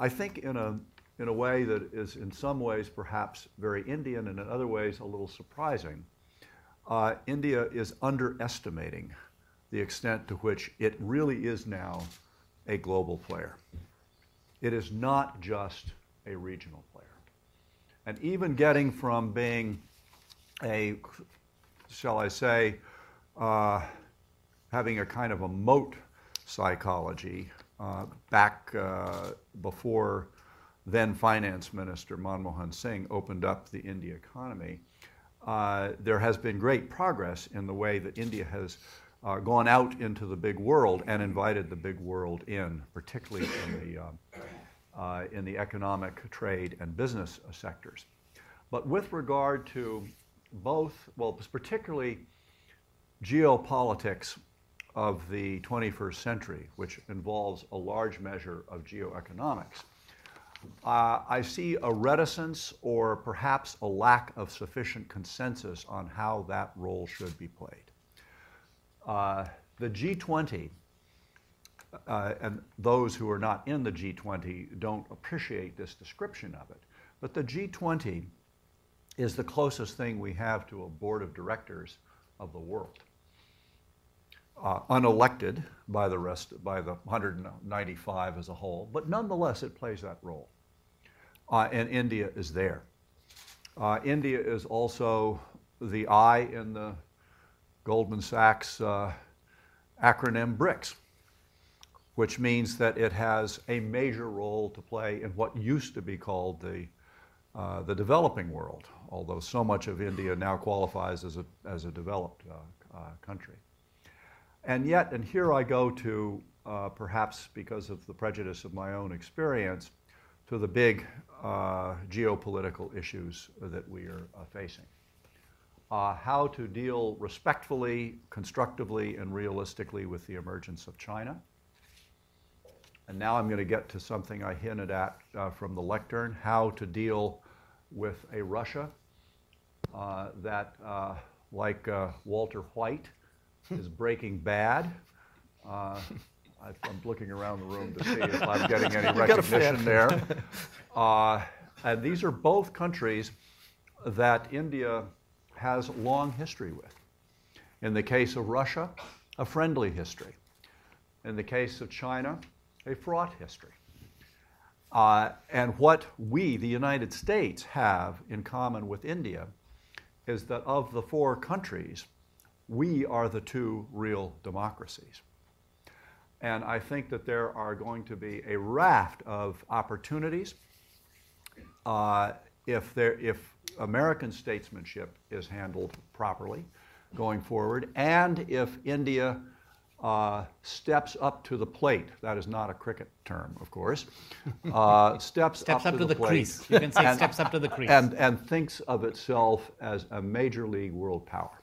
I think in a, in a way that is in some ways perhaps very Indian and in other ways a little surprising, uh, India is underestimating the extent to which it really is now a global player. It is not just a regional player. And even getting from being a, shall I say, uh, having a kind of a moat psychology uh, back uh, before then Finance Minister Manmohan Singh opened up the India economy, uh, there has been great progress in the way that India has uh, gone out into the big world and invited the big world in, particularly in the, uh, in the economic, trade, and business sectors. But with regard to both, well, particularly geopolitics of the 21st century, which involves a large measure of geoeconomics, uh, I see a reticence or perhaps a lack of sufficient consensus on how that role should be played. Uh, the G20, uh, and those who are not in the G20 don't appreciate this description of it, but the G20 is the closest thing we have to a board of directors of the world. Uh, unelected by the rest, by the 195 as a whole, but nonetheless it plays that role. Uh, and India is there. Uh, India is also the I in the Goldman Sachs uh, acronym BRICS, which means that it has a major role to play in what used to be called the, uh, the developing world, although so much of India now qualifies as a, as a developed uh, uh, country. And yet, and here I go to, uh, perhaps because of the prejudice of my own experience, to the big geopolitical issues that we are facing uh, how to deal respectfully, constructively, and realistically with the emergence of China. And now I'm going to get to something I hinted at uh, from the lectern how to deal with a Russia uh, that, uh, like uh, Walter White, is breaking bad. Uh, I'm looking around the room to see if I'm getting any recognition there. and these are both countries that India has long history with. In the case of Russia, a friendly history. In the case of China, a fraught history. Uh, and what we, the United States, have in common with India is that of the four countries, we are the two real democracies. And I think that there are going to be a raft of opportunities uh, if, there, if American statesmanship is handled properly going forward, and if India uh, steps up to the plate, that is not a cricket term, of course, uh, steps, steps up, up, to, to the, the crease. You can say and, steps up to the crease. And, and thinks of itself as a major league world power.